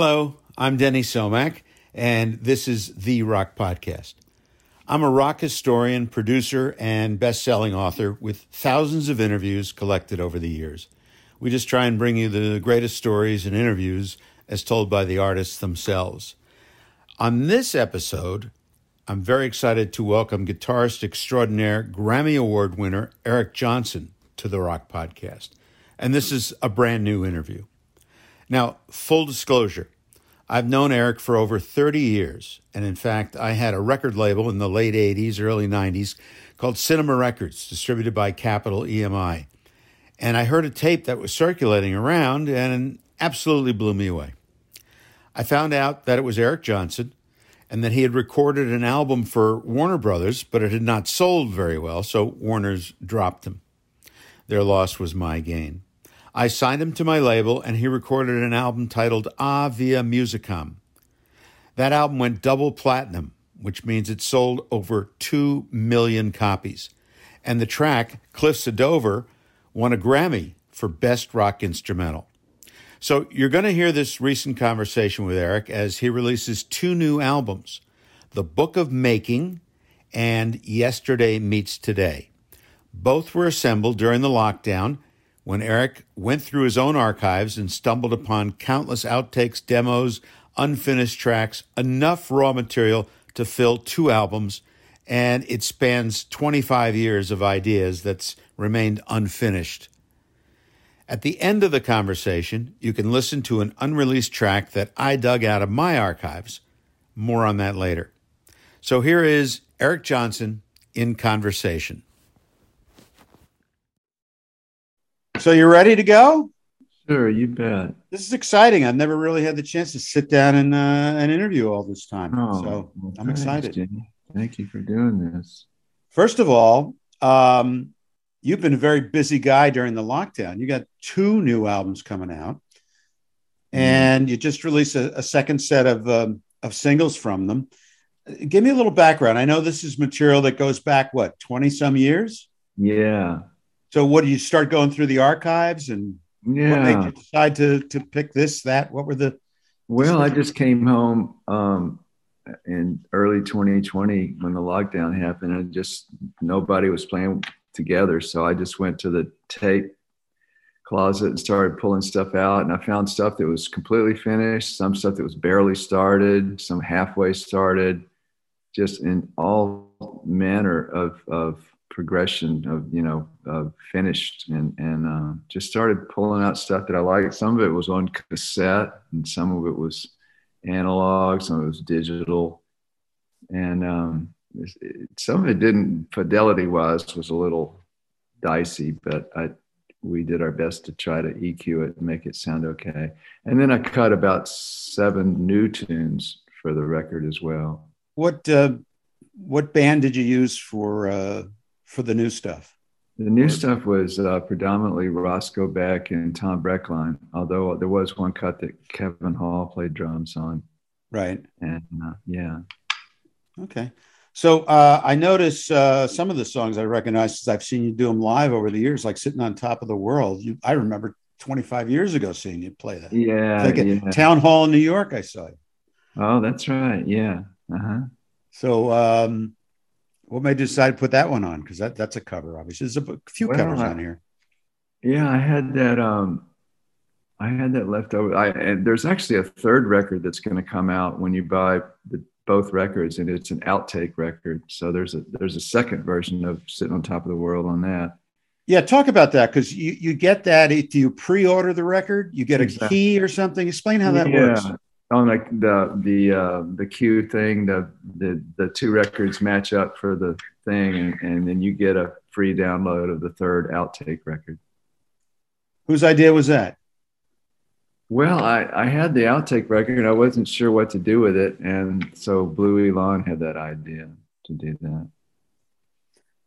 Hello, I'm Denny Somach, and this is The Rock Podcast. I'm a rock historian, producer, and best selling author with thousands of interviews collected over the years. We just try and bring you the greatest stories and interviews as told by the artists themselves. On this episode, I'm very excited to welcome guitarist extraordinaire, Grammy Award winner Eric Johnson to the Rock Podcast. And this is a brand new interview. Now, full disclosure, I've known Eric for over 30 years. And in fact, I had a record label in the late 80s, early 90s called Cinema Records, distributed by Capitol EMI. And I heard a tape that was circulating around and absolutely blew me away. I found out that it was Eric Johnson and that he had recorded an album for Warner Brothers, but it had not sold very well, so Warner's dropped him. Their loss was my gain. I signed him to my label, and he recorded an album titled Ah Via Musicom. That album went double platinum, which means it sold over 2 million copies. And the track, Cliffs of Dover, won a Grammy for Best Rock Instrumental. So you're going to hear this recent conversation with Eric as he releases two new albums The Book of Making and Yesterday Meets Today. Both were assembled during the lockdown when Eric went through his own archives and stumbled upon countless outtakes, demos, unfinished tracks, enough raw material to fill two albums, and it spans 25 years of ideas that's remained unfinished. At the end of the conversation, you can listen to an unreleased track that I dug out of my archives. More on that later. So here is Eric Johnson in conversation. So you're ready to go? Sure, you bet. This is exciting. I've never really had the chance to sit down and uh, and interview all this time. Oh, so well, I'm thanks, excited. Denny. Thank you for doing this. First of all, um, you've been a very busy guy during the lockdown. You got two new albums coming out, mm. and you just released a, a second set of um, of singles from them. Give me a little background. I know this is material that goes back what twenty some years. Yeah, so, what do you start going through the archives and yeah. what made you decide to to pick this that? What were the? Well, I just came home um, in early 2020 when the lockdown happened, and just nobody was playing together. So I just went to the tape closet and started pulling stuff out, and I found stuff that was completely finished, some stuff that was barely started, some halfway started, just in all manner of of progression of you know of finished and and uh, just started pulling out stuff that I liked. Some of it was on cassette, and some of it was analog, some of it was digital, and um, it, some of it didn't fidelity wise was a little dicey, but I we did our best to try to EQ it and make it sound okay. And then I cut about seven new tunes for the record as well. What uh, what band did you use for uh, for the new stuff? The new stuff was uh, predominantly Roscoe Beck and Tom Brechtlein, although there was one cut that Kevin Hall played drums on. Right. And uh, yeah. Okay. So uh, I notice uh, some of the songs I recognize because I've seen you do them live over the years, like "Sitting on Top of the World." You, I remember 25 years ago seeing you play that. Yeah, like yeah. Town Hall in New York. I saw you. Oh, that's right. Yeah. Uh huh. So um, what made you decide to put that one on? Because that that's a cover, obviously. There's a few well, covers I, on here. Yeah, I had that. Um, I had that left over. I and there's actually a third record that's going to come out when you buy the, both records, and it's an outtake record. So there's a there's a second version of "Sitting on Top of the World" on that. Yeah, talk about that because you you get that. if you pre-order the record? You get a exactly. key or something? Explain how that yeah. works on like the the uh, the Q thing, the the the two records match up for the thing, and, and then you get a free download of the third outtake record. Whose idea was that? Well, I, I had the outtake record. I wasn't sure what to do with it, and so Blue Élan had that idea to do that.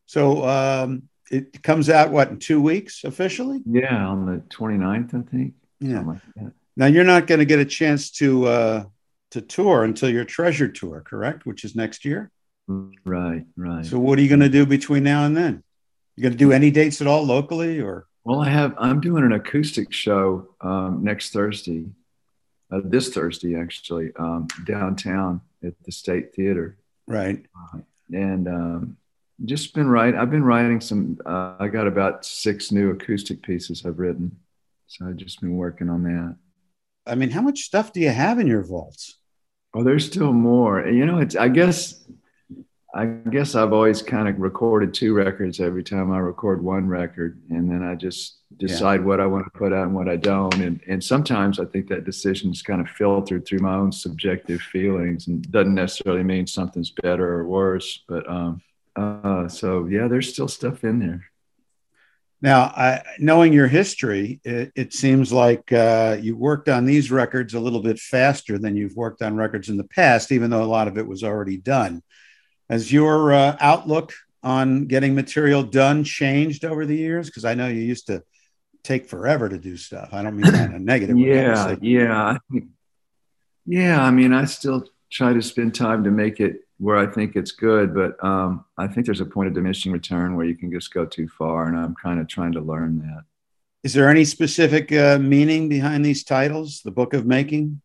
So um, it comes out what in two weeks officially? Yeah, on the 29th, I think. Yeah. Like now you're not going to get a chance to uh, to tour until your Treasure tour, correct? Which is next year. Right, right. So what are you going to do between now and then? You going to do any dates at all locally, or? Well, I have. I'm doing an acoustic show um, next Thursday. uh, this Thursday actually um, downtown at the State Theater. Right. Uh, and um, just been writing. I've been writing some. Uh, I got about six new acoustic pieces I've written, so I've just been working on that. I mean, how much stuff do you have in your vaults? Oh, there's still more. You know, it's. I guess I guess I've always kind of recorded two records every time I record one record, and then I just decide yeah. what I want to put out and what I don't. And and sometimes I think that decision is kind of filtered through my own subjective feelings, and doesn't necessarily mean something's better or worse. But um, uh, so yeah, there's still stuff in there. Now, I, knowing your history, it, it seems like uh, you worked on these records a little bit faster than you've worked on records in the past, even though a lot of it was already done. Has your uh, outlook on getting material done changed over the years? Because I know you used to take forever to do stuff. I don't mean that in a negative way. Yeah, yeah, yeah. I mean, I still try to spend time to make it where I think it's good, but um, I think there's a point of diminishing return where you can just go too far, and I'm kind of trying to learn that. Is there any specific uh, meaning behind these titles? The Book of Making.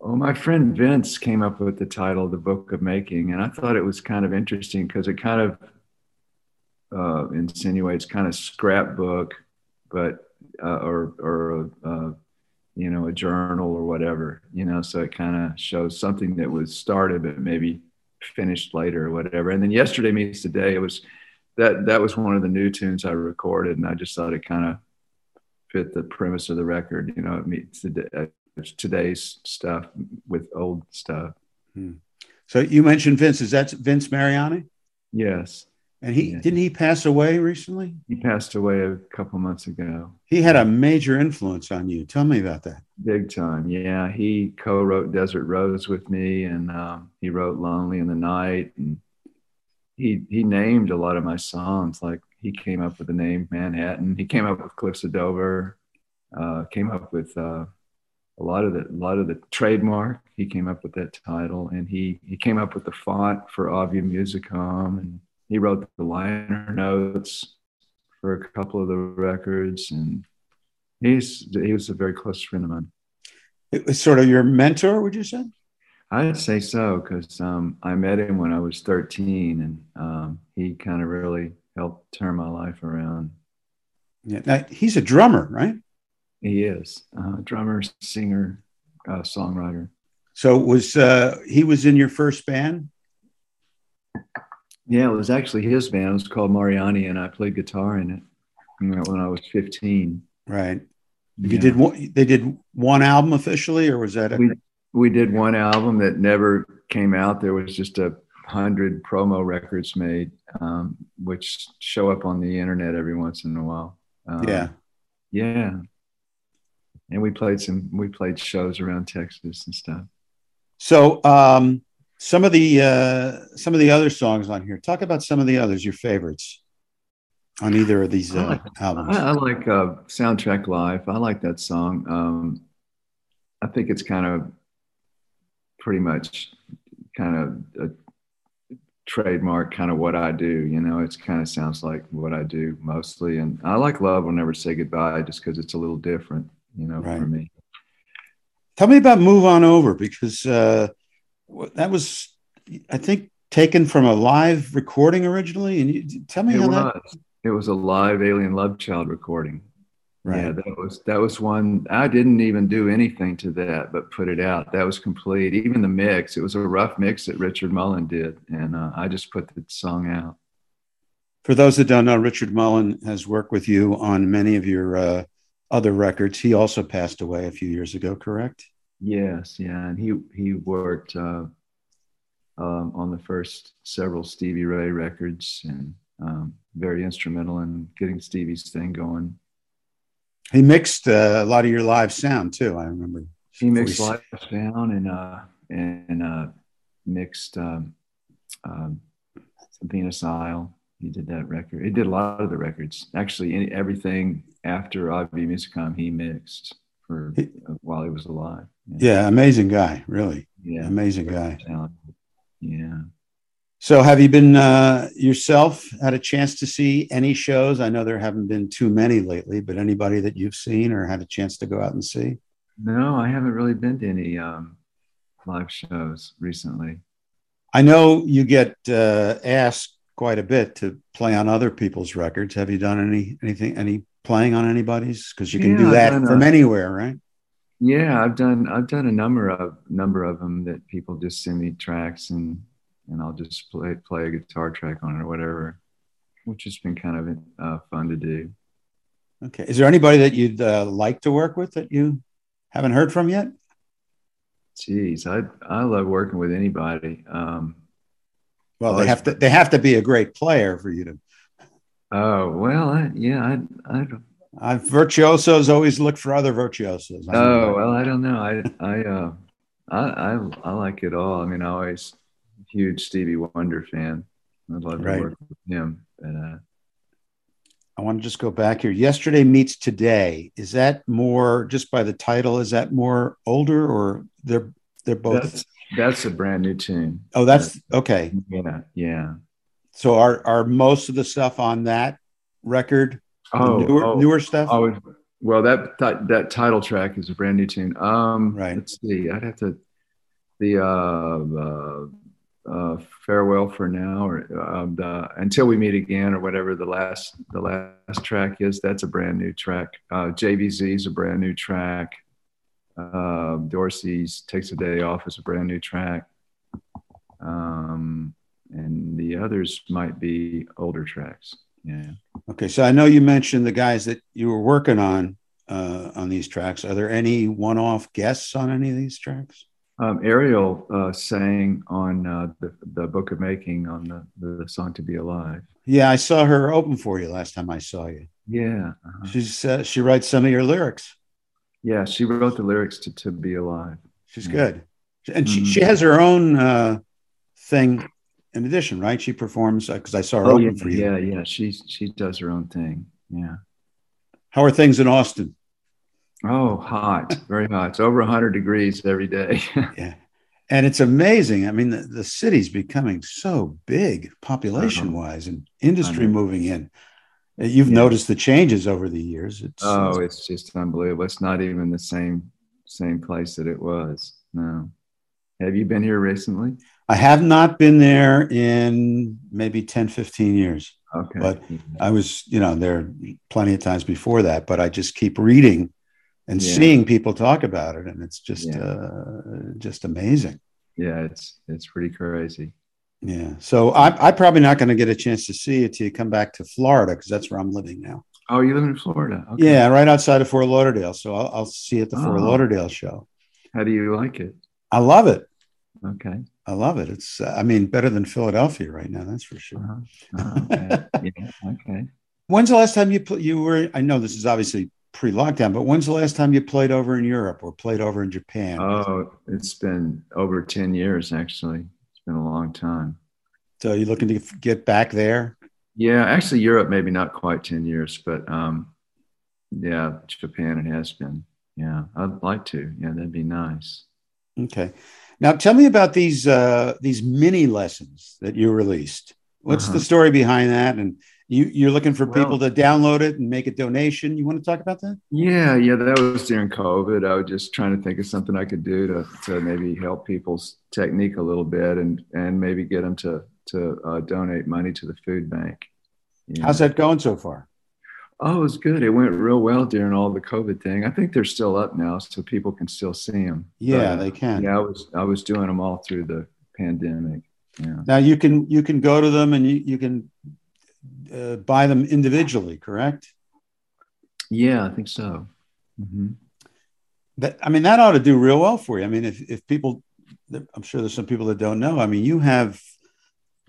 Oh, my friend Vince came up with the title, The Book of Making, and I thought it was kind of interesting because it kind of uh, insinuates kind of scrapbook, but uh, or or uh, you know a journal or whatever, you know. So it kind of shows something that was started but maybe finished later or whatever. And then yesterday meets today. It was that that was one of the new tunes I recorded, and I just thought it kind of fit the premise of the record. You know, it meets the today's stuff with old stuff. Hmm. So you mentioned Vince. Is that Vince Mariani? Yes. And he didn't he pass away recently? He passed away a couple months ago. He had a major influence on you. Tell me about that. Big time, yeah. He co-wrote Desert Rose with me, and um, he wrote Lonely in the Night, and he he named a lot of my songs. Like he came up with the name Manhattan. He came up with Cliffs of Dover. Uh, came up with uh, a lot of the a lot of the trademark. He came up with that title, and he he came up with the font for Avia Musicom, and he wrote the liner notes for a couple of the records, and he's he was a very close friend of mine. It was sort of your mentor, would you say? I'd say so because um, I met him when I was 13, and um, he kind of really helped turn my life around. Yeah, now, he's a drummer, right? He is uh, drummer, singer, uh, songwriter. So was uh, he was in your first band? Yeah, it was actually his band. It was called Mariani, and I played guitar in it when I was 15. Right. You did one, they did one album officially, or was that? A- we, we did one album that never came out. There was just a hundred promo records made, um, which show up on the internet every once in a while. Um, yeah. Yeah and we played some we played shows around Texas and stuff. So um, some of the uh, some of the other songs on here. Talk about some of the others, your favorites on either of these uh, I like, albums. I, I like uh, Soundtrack Life. I like that song. Um, I think it's kind of pretty much kind of a trademark kind of what I do. You know, it's kind of sounds like what I do mostly. And I like Love Will Never Say Goodbye just because it's a little different you know, right. for me. Tell me about Move On Over because uh, that was, I think, taken from a live recording originally. And you, tell me it how was. that. It was a live Alien Love Child recording. Right. Yeah, that was that was one. I didn't even do anything to that, but put it out. That was complete. Even the mix. It was a rough mix that Richard Mullen did, and uh, I just put the song out. For those that don't know, Richard Mullen has worked with you on many of your uh, other records. He also passed away a few years ago, correct? Yes, yeah, and he he worked uh, um, on the first several Stevie Ray records and um, very instrumental in getting Stevie's thing going. He mixed uh, a lot of your live sound too. I remember. He mixed live sound and uh, and uh, mixed um, um, Venus Isle he did that record. He did a lot of the records. Actually, any, everything after Avia Musicom, he mixed for he, uh, while he was alive. Yeah. yeah. amazing guy, really. Yeah, amazing guy. Talented. Yeah. So, have you been uh, yourself had a chance to see any shows? I know there haven't been too many lately, but anybody that you've seen or had a chance to go out and see? No, I haven't really been to any um, live shows recently. I know you get uh, asked quite a bit to play on other people's records. Have you done any anything any playing on anybody's? Because you can Yeah, do that from anywhere, right? Yeah, I've done I've done a number of number of them that people just send me tracks and and I'll just play play a guitar track on it or whatever, which has been kind of uh, fun to do. Okay. Is there anybody that you'd uh, like to work with that you haven't heard from yet? Jeez, I I love working with anybody. Um, Well, they have to. They have to be a great player for you to. Oh well, I, yeah, I I don't- Uh, virtuosos always look for other virtuosos. I oh well, I don't know. I I uh I I, I like it all. I mean, I always huge Stevie Wonder fan. I'd love Right. to work with him. But, uh, I want to just go back here. Yesterday meets today. Is that more just by the title? Is that more older or they're they're both? that's that's a brand new tune. oh, that's okay. Yeah, yeah. So are are most of the stuff on that record Oh, newer, oh, newer stuff? oh, well, that, that that title track is a brand new tune. Um, Right. Let's see. I'd have to the uh, uh, uh, farewell for now, or um, the until we meet again, or whatever the last the last track is. That's a brand new track. Uh, JVZ is a brand new track. Uh, Dorsey's takes a day off is a brand new track. Um, and the others might be older tracks. Yeah. Okay, so I know you mentioned the guys that you were working on uh, on these tracks. Are there any one-off guests on any of these tracks? Um, Arielle uh, sang on uh, the, the Book of Making on the, the song To Be Alive. Yeah, I saw her open for you last time I saw you. Yeah. uh-huh. She's uh, she writes some of your lyrics. Yeah, she wrote the lyrics to To Be Alive. She's Yeah. good, and she Mhm. she has her own uh, thing in addition, right? She performs because I saw her Oh, open yeah, for you. yeah, yeah. She, she does her own thing. Yeah. How are things in Austin? Oh, hot. Very hot. It's over 100 degrees every day. Yeah, and it's amazing. I mean, the, the city's becoming so big population wise, and industry moving in. Uh, You've Yeah. noticed the changes over the years. It's, oh, it's just unbelievable. It's not even the same same place that it was. No. Have you been here recently? I have not been there in maybe 10, 15 years. Okay. But I was, you know, there plenty of times before that, but I just keep reading and Yeah. seeing people talk about it, and it's just, Yeah. uh, just amazing. yeah, it's it's pretty crazy. Yeah. So I, I'm probably not going to get a chance to see it till you come back to Florida because that's where I'm living now. Oh, you live in Florida? Okay. Yeah, right outside of Fort Lauderdale. So I'll, I'll see you at the Fort Oh. Lauderdale show. How do you like it? I love it. Okay. I love it. It's, uh, I mean, better than Philadelphia right now. That's for sure. Uh-huh. Oh, okay. yeah. Okay. When's the last time you pl- you were? I know this is obviously pre-lockdown, but when's the last time you played over in Europe or played over in Japan? Oh, it's been over 10 years, actually. It's been a long time. so you looking to get back there? Yeah, actually, Europe, maybe not quite 10 years, but um, yeah, Japan, it has been. Yeah, I'd like to. Yeah, that'd be nice. Okay. Now tell me about these uh, these mini lessons that you released. What's Uh-huh. the story behind that? And you you're looking for Well- people to download it and make a donation. You want to talk about that? Yeah, yeah, that was during COVID. I was just trying to think of something I could do to, to maybe help people's technique a little bit and, and maybe get them to, to uh, donate money to the food bank. How's that going so far? Oh, it was good. It went real well during all the COVID thing. I think they're still up now, so people can still see them. Yeah, they can. Yeah, I was I was doing them all through the pandemic. Yeah. Now you can you can go to them and you, you can uh, buy them individually, correct? Yeah, I think so. hmm That I mean that ought to do real well for you. I mean, if if people, I'm sure there's some people that don't know. I mean, you have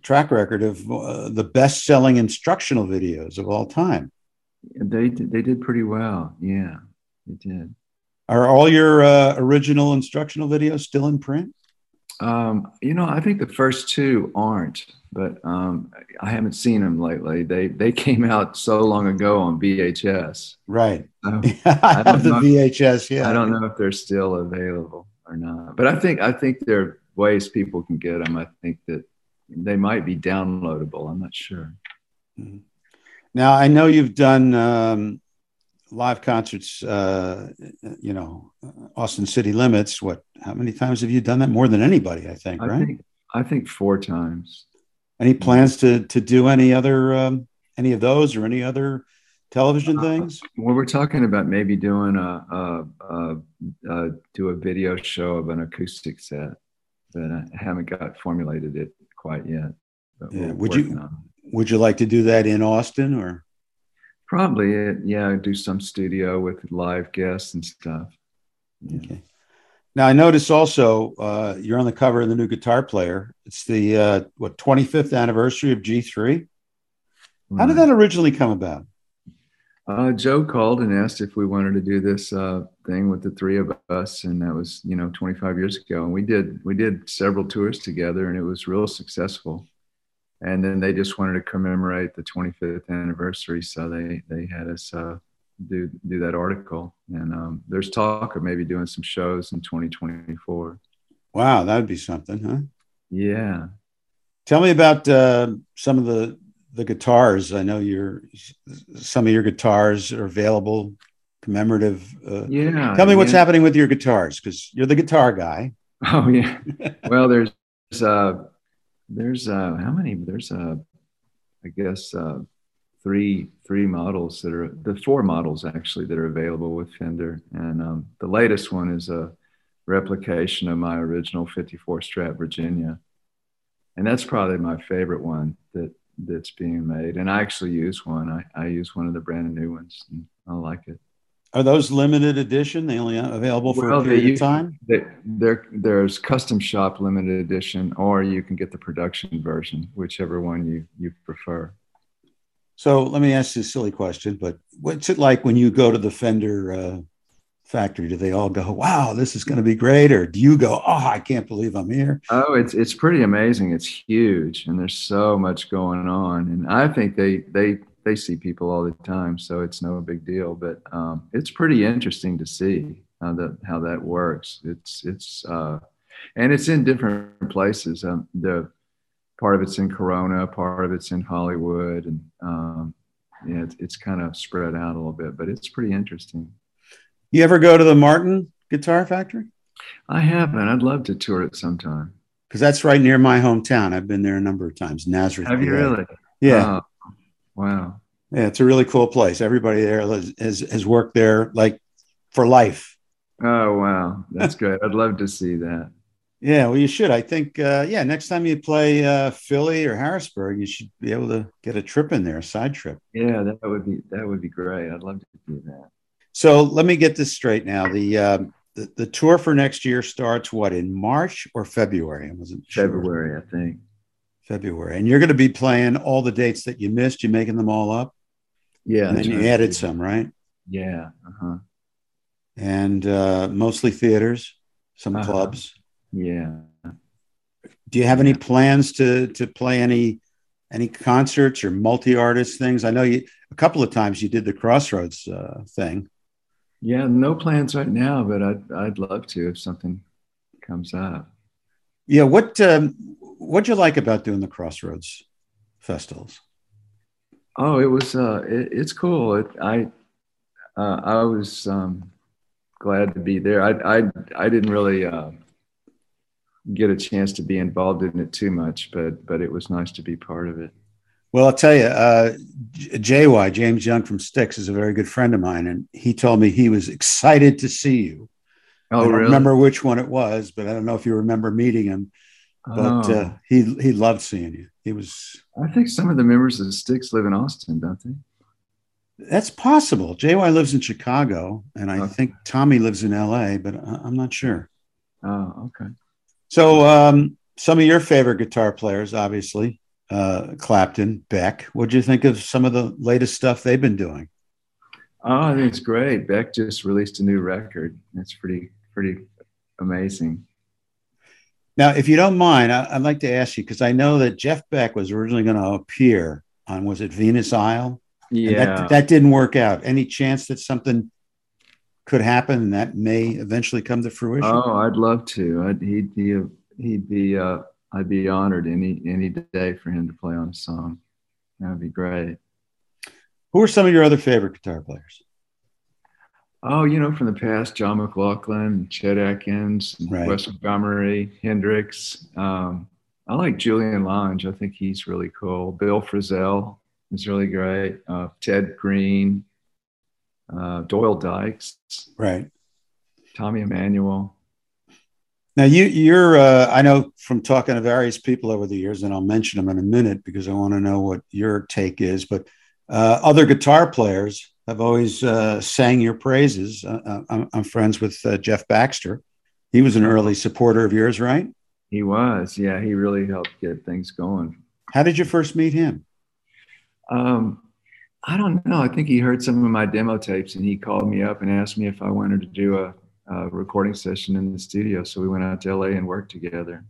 track record of uh, the best selling instructional videos of all time. They did, they did pretty well. Yeah, they did. Are all your uh, original instructional videos still in print? Um, you know, I think the first two aren't, but um, I haven't seen them lately. They they came out so long ago on VHS. Right. So I have the know. VHS. Yeah. I don't know if they're still available or not. But I think I think there are ways people can get them. I think that they might be downloadable. I'm not sure. Now I know you've done um, live concerts, uh, you know, Austin City Limits. What? How many times have you done that? More than anybody, I think. I right? think I think four times. Any plans to to do any other um, any of those or any other television Uh, things? Well, we're talking about maybe doing a, a, a, a do a video show of an acoustic set, but I haven't got formulated it quite yet. But Yeah, would you-. Would you like to do that in Austin or? Probably, it, yeah. Do some studio with live guests and stuff. Yeah. Okay. Now I notice also uh, you're on the cover of the new guitar player. It's the uh, what 25th anniversary of G3. How did that originally come about? Uh, Joe called and asked if we wanted to do this uh, thing with the three of us, and that was you know 25 years ago. And we did we did several tours together, and it was real successful. And then they just wanted to commemorate the 25th anniversary, so they they had us uh, do do that article. And um, there's talk of maybe doing some shows in 2024. Wow, that would be something, huh? Yeah. Tell me about uh, some of the the guitars. I know your some of your guitars are available, commemorative. Uh, Yeah. tell me what's yeah. happening with your guitars because you're the guitar guy. Oh yeah. well, there's uh, there's uh, how many? There's uh, I guess uh, three three models that are the four models actually that are available with Fender, and um, the latest one is a replication of my original '54 Strat Virginia, and that's probably my favorite one that that's being made. And I actually use one. I, I use one of the brand new ones. And I like it. Are those limited edition? They only available for Well, a period of time. They, there, there's custom shop limited edition, or you can get the production version, whichever one you you prefer. So let me ask you a silly question, but what's it like when you go to the Fender uh, factory? Do they all go, "Wow, this is going to be great," or do you go, "Oh, I can't believe I'm here"? Oh, it's it's pretty amazing. It's huge, and there's so much going on. And I think they they they see people all the time, so it's no big deal. But um, it's pretty interesting to see how that how that works. It's it's uh, and it's in different places. Um, the part of it's in Corona, part of it's in Hollywood, and um, yeah, it's, it's kind of spread out a little bit, but it's pretty interesting. You ever go to the Martin Guitar Factory? I haven't. I'd love to tour it sometime. Because that's right near my hometown. I've been there a number of times. Nazareth. Have you really? Yeah, Oh, wow. yeah. It's a really cool place. Everybody there has, has has worked there like for life. Oh wow, that's good. I'd love to see that. Yeah, well, you should. I think, uh, yeah, next time you play uh, Philly or Harrisburg, you should be able to get a trip in there, a side trip. Yeah, that would be that would be great. I'd love to do that. So let me get this straight now. The uh, the, the tour for next year starts what in March or February? I wasn't sure. February, I think. February, and you're going to be playing all the dates that you missed. You're making them all up, Yeah, and then you right. added some, right? Yeah. Uh-huh. And uh, mostly theaters, some Uh-huh. clubs. Yeah. Do you have any plans to to play any any concerts or multi artist things? I know you a couple of times you did the Crossroads uh, thing. Yeah. No plans right now, but I'd I'd love to if something comes up. Yeah, what um, what'd you like about doing the Crossroads festivals? Oh, it was uh it, it's cool. It, I uh, I was um glad to be there. I I I didn't really uh get a chance to be involved in it too much, but but it was nice to be part of it. Well, I'll tell you, uh, JY James Young from Styx is a very good friend of mine, and he told me he was excited to see you. I Oh, don't really? remember which one it was, but I don't know if you remember meeting him. But Oh. uh, he he loved seeing you. He was I think some of the members of the Styx live in Austin, don't they? that's possible. JY lives in Chicago, and I Okay. think Tommy lives in L.A., but I- I'm not sure. Oh, okay. So, um, some of your favorite guitar players, obviously, uh, Clapton, Beck. What do you think of some of the latest stuff they've been doing? Oh, I think it's great. Beck just released a new record. It's pretty pretty amazing. Now, if you don't mind, I, I'd like to ask you because I know that Jeff Beck was originally going to appear on was it Venus Isle? Yeah. that, that didn't work out. Any chance that something could happen and that may eventually come to fruition? oh, I'd love to. I'd, he'd be a, he'd be uh, I'd be honored any any day for him to play on a song. That'd be great. Who are some of your other favorite guitar players? Oh, you know, from the past, John McLaughlin, Chet Atkins, Right. Wes Montgomery, Hendrix. Um, I like Julian Lage. I think he's really cool. Bill Frisell is really great. Uh, Ted Greene, uh, Doyle Dykes, Right. Tommy Emmanuel. Now you you're uh, I know from talking to various people over the years, and I'll mention them in a minute because I want to know what your take is. But uh, other guitar players have always uh, sang your praises. Uh, uh, I'm, I'm friends with uh, Jeff Baxter. He was an early supporter of yours, right? He was, yeah, he really helped get things going. How did you first meet him? Um, I don't know. I think he heard some of my demo tapes and he called me up and asked me if I wanted to do a, a recording session in the studio. So we went out to LA and worked together.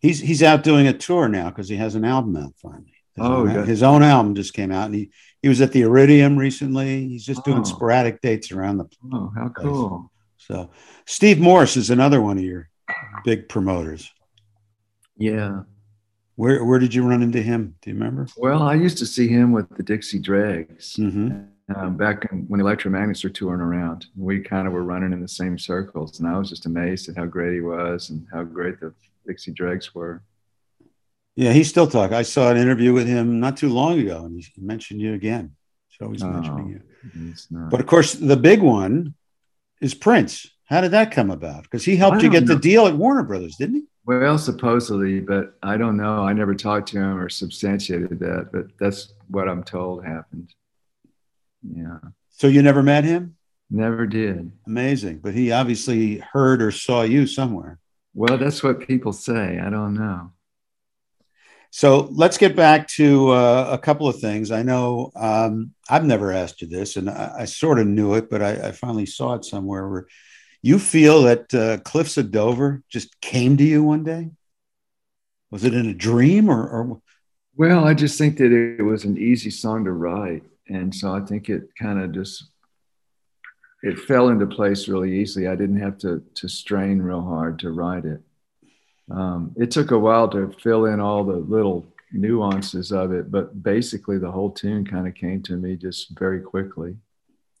He's he's out doing a tour now because he has an album out finally. Oh, own, yeah. his own album just came out, and he he was at the Iridium recently. He's just doing Oh. sporadic dates around the Oh, how cool. So Steve Morse is another one of your big promoters. Yeah. Where where did you run into him? Do you remember? Well, I used to see him with the Dixie Dregs hmm um, back in, when Electromagnets were touring around. We kind of were running in the same circles. And I was just amazed at how great he was and how great the Dixie Dregs were. Yeah, he still talk. I saw an interview with him not too long ago, and he mentioned you again. He's always Oh. mentioning you. But of course, the big one is Prince. How did that come about? Because he helped you get the deal at Warner Brothers, didn't he? Well, supposedly, but I don't know. I never talked to him or substantiated that, but that's what I'm told happened. Yeah, So you never met him? never did. Amazing. But he obviously heard or saw you somewhere. Well, that's what people say. I don't know. So let's get back to uh, a couple of things. I know um, I've never asked you this, and I, I sort of knew it, but I, I finally saw it somewhere where you feel that uh, Cliffs of Dover just came to you one day. Was it in a dream or, or Well, I just think that it was an easy song to write, and so I think it kind of just it fell into place really easily. I didn't have to to strain real hard to write it. Um, it took a while to fill in all the little nuances of it, but basically the whole tune kind of came to me just very quickly.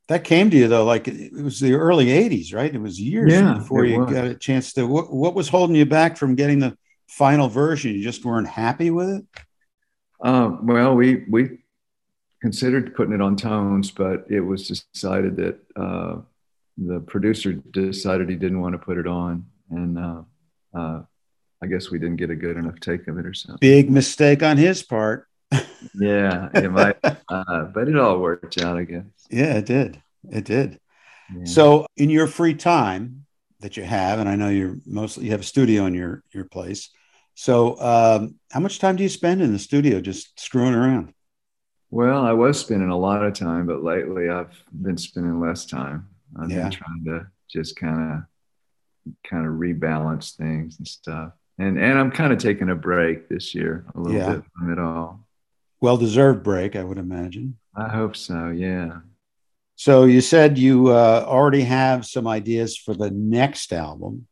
that came to you though? Like it was the early '80s, right? It was years Yeah, before you was. got a chance to. What, what was holding you back from getting the final version? You just weren't happy with it. Um, well, we we considered putting it on tones, but it was decided that uh, the producer decided he didn't want to put it on, and uh, uh, I guess we didn't get a good enough take of it or something. Big mistake on his part. Yeah, it might, uh, but it all worked out, I guess. Yeah, it did. It did. Yeah. So, in your free time that you have, and I know you're mostly you have a studio in your your place. So, um, how much time do you spend in the studio just screwing around? well, I was spending a lot of time, but lately I've been spending less time. I've Yeah. been trying to just kind of kind of rebalance things and stuff. And and I'm kind of taking a break this year a little Yeah. bit from it all. Well deserved break, I would imagine. I hope so. Yeah. So, you said you uh, already have some ideas for the next album.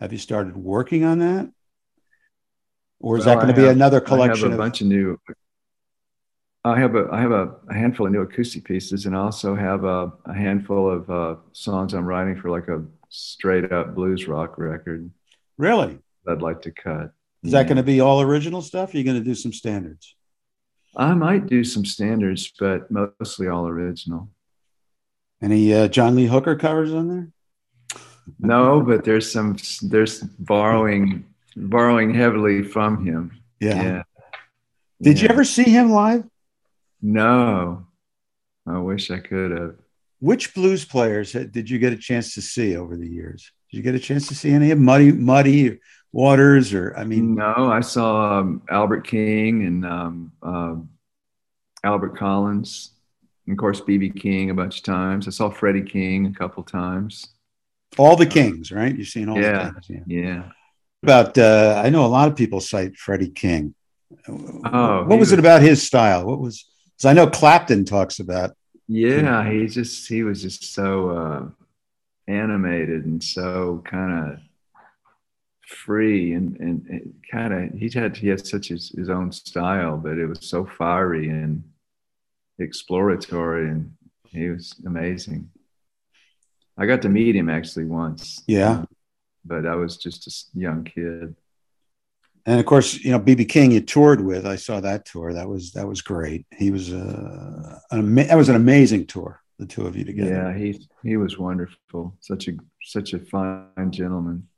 Have you started working on that, or is Well, that going to be another I have collection a of? bunch of new. I have a I have a, a handful of new acoustic pieces, and I also have a, a handful of uh, songs I'm writing for like a straight up blues rock record Really? I'd like to cut. Is that going to be all original stuff? Or are you going to do some standards? I might do some standards, but mostly all original. Any uh, John Lee Hooker covers on there? No, but there's some there's borrowing borrowing heavily from him. Yeah. Did you ever see him live? No. I wish I could have. Which blues players did you get a chance to see over the years? Did you get a chance to see any of Muddy, Muddy Waters, or I mean, no, I saw um, Albert King and um, um, Albert Collins, and of course BB King a bunch of times. I saw Freddie King a couple times. all the Kings, right? You've seen all Yeah. the Kings. Yeah. Yeah, About, uh, I know a lot of people cite Freddie King. Oh, what he was it about his style? What was? Because I know Clapton talks about. yeah. He just he was just so uh, animated and so kind of free and and, kind of he had he had such his, his own style, but it was so fiery and exploratory and he was amazing. I got to meet him actually once. Yeah. but I was just a young kid. And of course, you know, BB King you toured with. I saw that tour. That was that was great. He was uh, an that was an amazing tour. The two of you together. Yeah, he he was wonderful. Such a such a fine gentleman.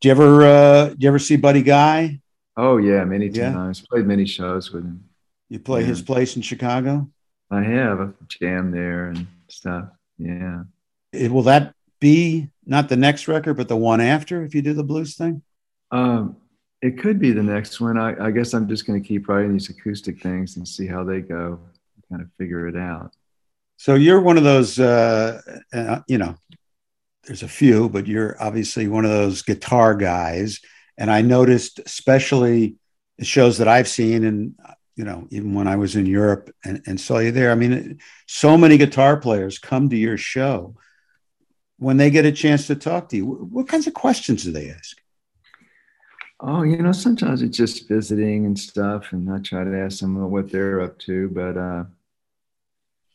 Do you ever uh, do you ever see Buddy Guy? Oh yeah, many Yeah. times. Played many shows with him. You play Yeah. his place in Chicago. I have a jam there and stuff. Yeah. It- will that be not the next record, but the one after if you do the blues thing? Um, it could be the next one. I, I guess I'm just going to keep writing these acoustic things and see how they go. Kind of figure it out. So you're one of those, uh, uh, you know, there's a few, but you're obviously one of those guitar guys. And I noticed, especially the shows that I've seen, and you know, even when I was in Europe and, and saw you there. I mean, so many guitar players come to your show. When they get a chance to talk to you, what kinds of questions do they ask? Oh, you know, sometimes it's just visiting and stuff, and I try to ask them what they're up to. But uh,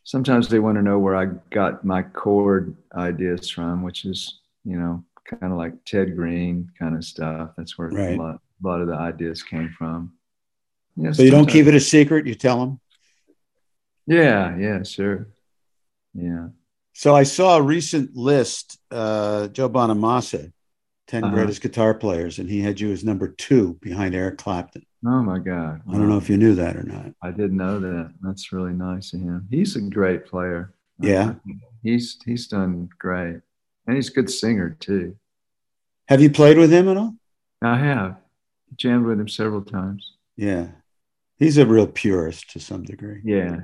sometimes they want to know where I got my chord ideas from, which is, you know, kind of like Ted Greene kind of stuff. That's where Right. a, lot, a lot of the ideas came from. Yeah, So you don't keep it a secret. You tell them. Yeah, yeah, sure. Yeah. So I saw a recent list, uh, Joe Bonamassa, 10 Uh-huh. greatest guitar players, and he had you as number two behind Eric Clapton. Oh my God. I don't know if you knew that or not. I didn't know that. That's really nice of him. He's a great player. Yeah. He's he's done great. And he's a good singer too. Have you played with him at all? I have jammed with him several times. Yeah. He's a real purist to some degree. Yeah.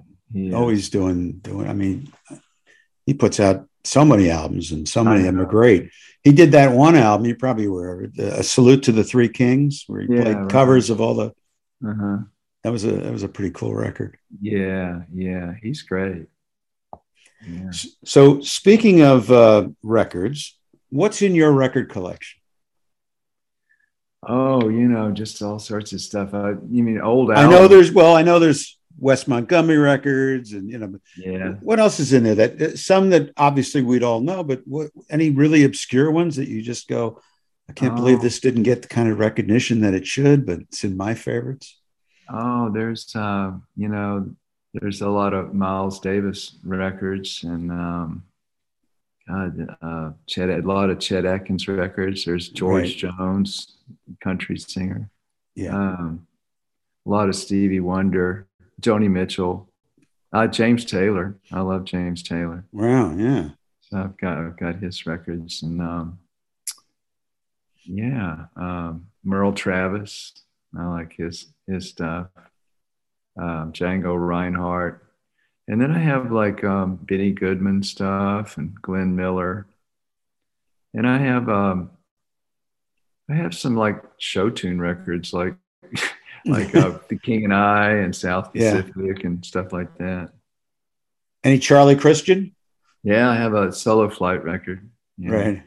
Always doing, doing, I mean, he puts out so many albums and so many of them are great. He did that one album, you probably it, A Salute to the Three Kings, where he Yeah, played right. covers of all the, uh-huh. that was a, that was a pretty cool record. Yeah, yeah. He's great. Yeah. So, speaking of uh, records, what's in your record collection? Oh, you know, just all sorts of stuff. I, you mean old I know there's well, I know there's Wes Montgomery records, and you know, Yeah. what else is in there? That uh, some that obviously we'd all know, but what, any really obscure ones that you just go, I can't believe Oh. this didn't get the kind of recognition that it should, but it's in my favorites. Oh, there's uh, you know, there's a lot of Miles Davis records and um, God, uh, Chet, a lot of Chet Atkins records. There's George Right. Jones, country singer. Yeah, Um, a lot of Stevie Wonder, Joni Mitchell, uh, James Taylor. I love James Taylor. wow, yeah, So I've got I've got his records and um, yeah, um, Merle Travis. I like his his stuff. Um, Django Reinhardt, and then I have like um, Benny Goodman stuff and Glenn Miller, and I have um, I have some like show tune records like like uh, The King and I and South Yeah. Pacific and stuff like that. Any Charlie Christian, Yeah, I have a solo flight record. Yeah. right?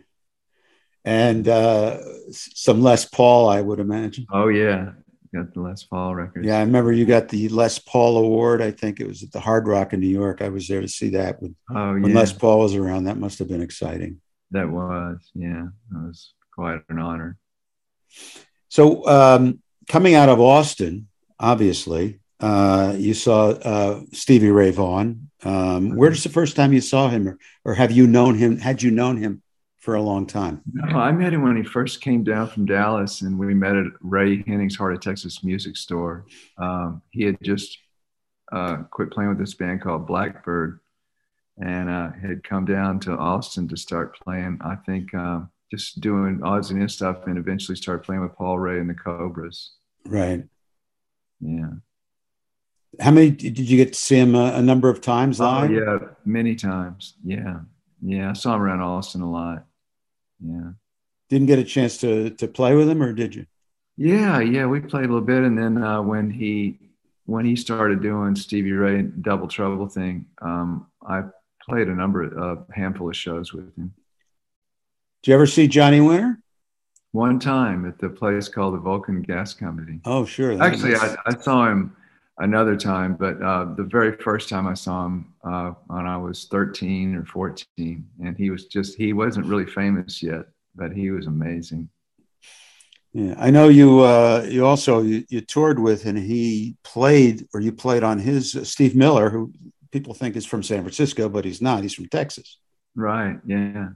And uh, some Les Paul, I would imagine. Oh yeah, got the Les Paul record. Yeah, I remember you got the Les Paul Award. I think it was at the Hard Rock in New York. I was there to see that when, Oh when yeah, Les Paul was around. That must have been exciting. that was yeah, that was quite an honor. So, um, coming out of Austin, obviously, uh, you saw uh, Stevie Ray Vaughan. Um, where's the first time you saw him, or, or have you known him? Had you known him for a long time? No, I met him when he first came down from Dallas, and we met at Ray Hennig's Heart of Texas Music Store. Um, he had just uh, quit playing with this band called Blackbird, and uh, had come down to Austin to start playing. I think um, just doing odds and ends stuff, and eventually started playing with Paul Ray and the Cobras. Right. Yeah. How many did you get to see him a, a number of times Oh, live? yeah, many times. Yeah. Yeah. I saw him around Austin a lot. Yeah. Didn't get a chance to to play with him, or did you? Yeah, yeah, we played a little bit, and then uh, when he when he started doing Stevie Ray Double Trouble thing, um, I played a number of a handful of shows with him. Did you ever see Johnny Winter? One time at the place called the Vulcan Gas Company. Oh, sure. Actually, I, I saw him. another time. But uh, the very first time I saw him, uh, when I was 13 or 14, and he was just he wasn't really famous yet, but he was amazing. Yeah, I know you. Uh, you also you, you toured with, and he played, or you played on his uh, Steve Miller, who people think is from San Francisco, but he's not. He's from Texas. Right. Yeah.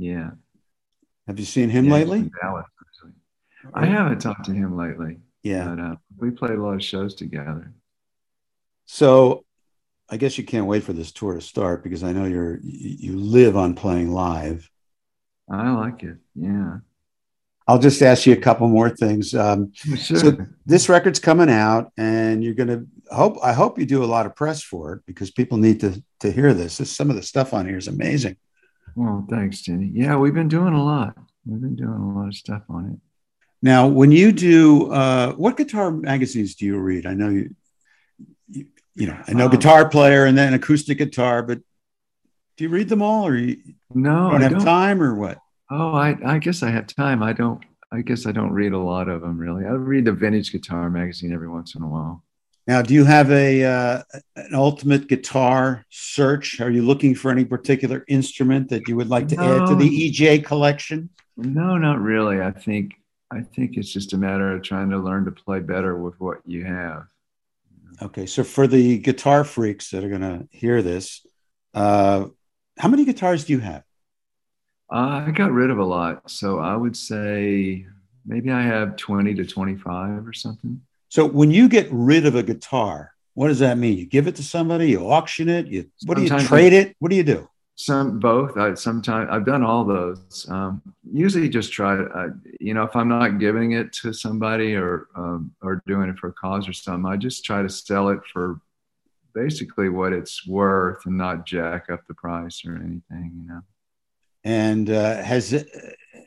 Yeah. Have you seen him yeah, lately? Dallas, I haven't talked to him lately. Yeah. But, uh, we played a lot of shows together. So, I guess you can't wait for this tour to start because I know you're you live on playing live. I like it. Yeah. I'll just ask you a couple more things. Um, sure. So this record's coming out, and you're going to hope. I hope you do a lot of press for it because people need to to hear this. this. Some of the stuff on here is amazing. Well, thanks, Denny. Yeah, we've been doing a lot. We've been doing a lot of stuff on it. Now, when you do, uh, what guitar magazines do you read? I know you, you, you know, I know um, Guitar Player and then Acoustic Guitar, but do you read them all, or you no, don't have don't. time, or what? Oh, I, I guess I have time. I don't. I guess I don't read a lot of them really. I read the Vintage Guitar magazine every once in a while. Now, do you have a uh, an ultimate guitar search? Are you looking for any particular instrument that you would like to no, add to the EJ collection? No, not really. I think I think it's just a matter of trying to learn to play better with what you have. Okay, so for the guitar freaks that are going to hear this, uh, how many guitars do you have? Uh, I got rid of a lot. So I would say maybe I have 20 to 25 or something. So when you get rid of a guitar, what does that mean? You give it to somebody, you auction it, you what do you trade it? What do you do? Some both. I sometimes I've done all those. Um, usually just try uh, you know, if I'm not giving it to somebody or um, or doing it for a cause or something, I just try to sell it for basically what it's worth and not jack up the price or anything, you know. And uh, has it,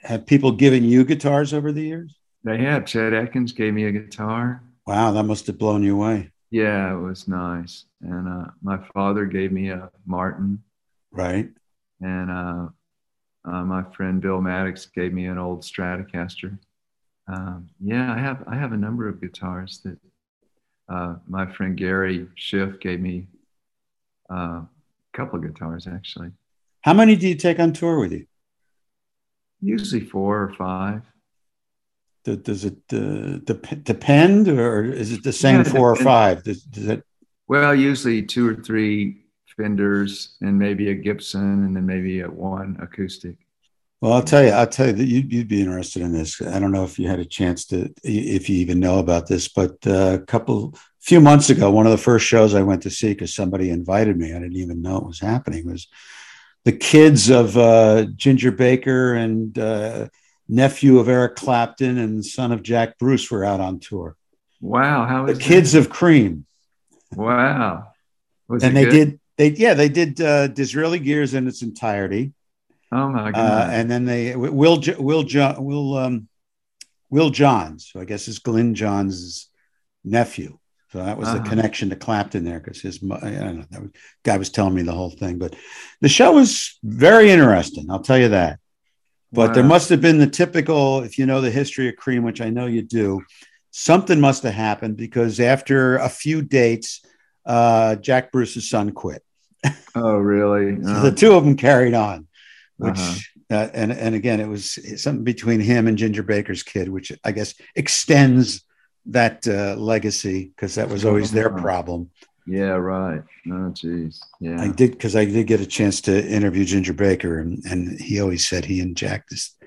have people given you guitars over the years? They have. Chet Atkins gave me a guitar. Wow, that must have blown you away. Yeah, it was nice. And uh, my father gave me a Martin. Right. And uh, uh, my friend Bill Maddox gave me an old Stratocaster. Um, yeah, I have I have a number of guitars that uh, my friend Gary Schiff gave me uh, a couple of guitars actually. How many do you take on tour with you? Usually four or five. Does it uh, depend, or is it the same yeah, four or five? Does, does it? Well, usually two or three Fenders, and maybe a Gibson, and then maybe a one acoustic. Well, I'll tell you, I'll tell you that you'd, you'd, be interested in this. I don't know if you had a chance to, if you even know about this, but uh, a couple, few months ago, one of the first shows I went to see because somebody invited me, I didn't even know it was happening, was the kids of uh, Ginger Baker and uh, nephew of Eric Clapton and son of Jack Bruce were out on tour. Wow, how the kids of Cream? Wow, Was and they good? did they yeah they did uh, Disraeli Gears in its entirety. Oh my god! Uh, and then they Will Will John Will um, Will Johns, who I guess is Glyn Johns' nephew. So that was uh-huh. the connection to Clapton there because his, I don't know, that guy was telling me the whole thing. But the show was very interesting. I'll tell you that. But wow. there must have been the typical, if you know the history of Cream, which I know you do, something must have happened because after a few dates, uh, Jack Bruce's son quit. Oh, really? so the two of them carried on, which, uh-huh. uh, and, and again, it was something between him and Ginger Baker's kid, which I guess extends that uh, legacy because that was always their problem. Yeah, right. Oh, geez. Yeah. I did because I did get a chance to interview Ginger Baker, and, and he always said he and Jack just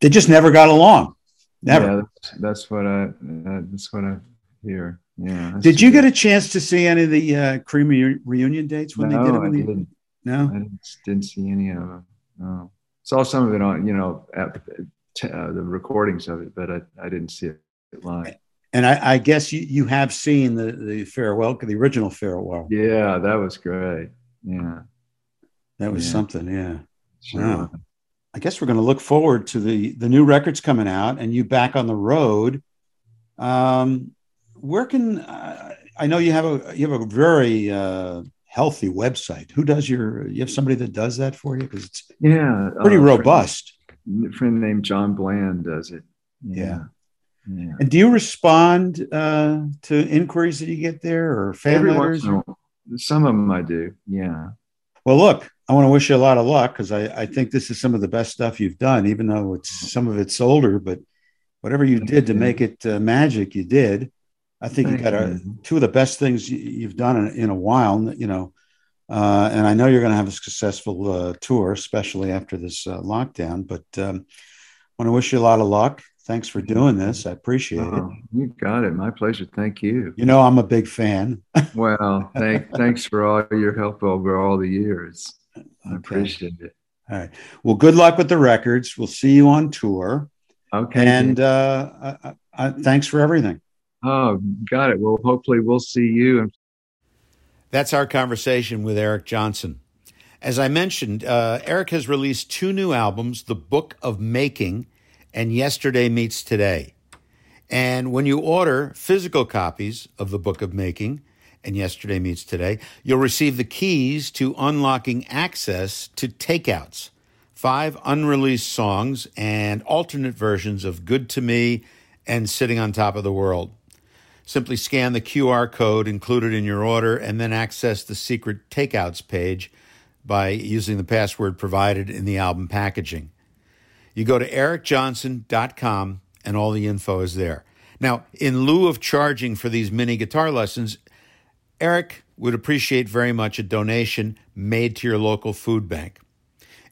they just never got along. Never. Yeah, that's, that's what I uh, that's what I hear. Yeah. Did you get a chance to see any of the uh, Cream reunion dates when no, they did it? I didn't. No, I didn't, didn't, see any of them. No, saw some of it on you know at, uh, the recordings of it, but I, I didn't see it live. And I, I, guess you, you have seen the, the farewell, the original farewell. Yeah, that was great. Yeah. That was yeah. something. Yeah. Sure. Wow. I guess we're going to look forward to the, the new records coming out and you back on the road. Um, where can, uh, I know you have a, you have a very, uh, healthy website. Who does your, you have somebody that does that for you? Cause it's yeah, pretty uh, robust. Friend, friend named John Bland does it. yeah. yeah Yeah. And do you respond uh, to inquiries that you get there or fan Every letters? Or? Some of them I do. Yeah. Well, look, I want to wish you a lot of luck because I, I think this is some of the best stuff you've done, even though it's some of it's older, but whatever you did to make it uh, magic, you did. I think Thank you got a, two of the best things you've done in, in a while, you know, uh, and I know you're going to have a successful uh, tour, especially after this uh, lockdown, but um, I want to wish you a lot of luck. Thanks for doing this. I appreciate oh, it. You got it. My pleasure. Thank you. You know, I'm a big fan. well, thank, thanks for all your help over all the years. I appreciate it. All right. Well, good luck with the records. We'll see you on tour. Okay. And uh, I, I, thanks for everything. Oh, got it. Well, hopefully we'll see you. That's our conversation with Eric Johnson. As I mentioned, uh, Eric has released two new albums, The Book of Making and Yesterday Meets Today. And when you order physical copies of The Book of Making, and Yesterday Meets Today, you'll receive the keys to unlocking access to takeouts, five unreleased songs, and alternate versions of Good to Me and Sitting on Top of the World. Simply scan the QR code included in your order and then access the secret takeouts page by using the password provided in the album packaging. You go to ericjohnson.com and all the info is there. Now, in lieu of charging for these mini guitar lessons, Eric would appreciate very much a donation made to your local food bank.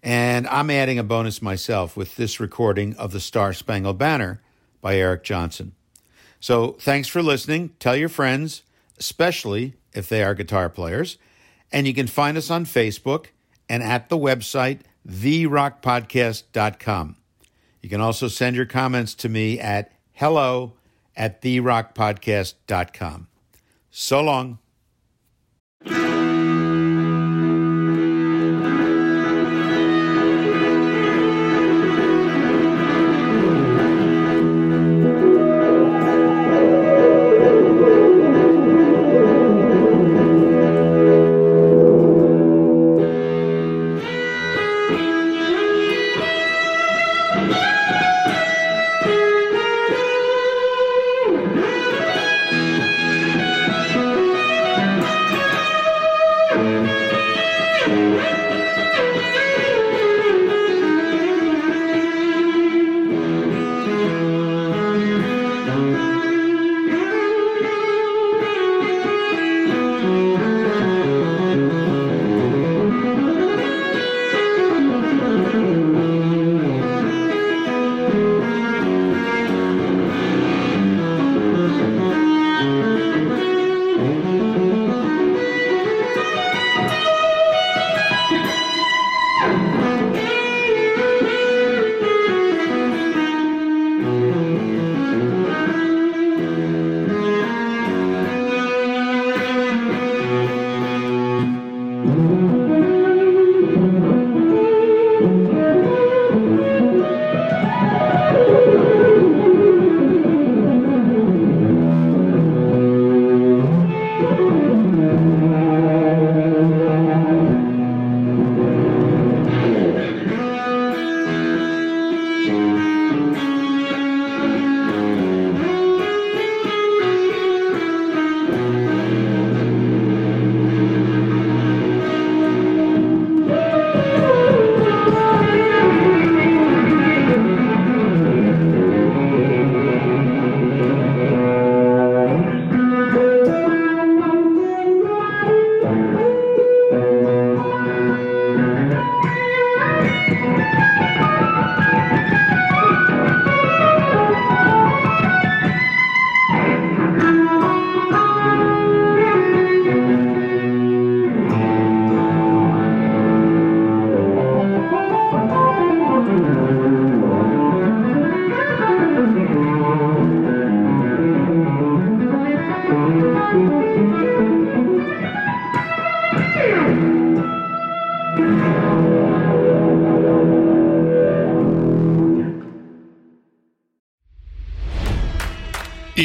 And I'm adding a bonus myself with this recording of the Star Spangled Banner by Eric Johnson. So thanks for listening. Tell your friends, especially if they are guitar players. And you can find us on Facebook and at the website, therockpodcast.com. You can also send your comments to me at hello at therockpodcast.com. So long.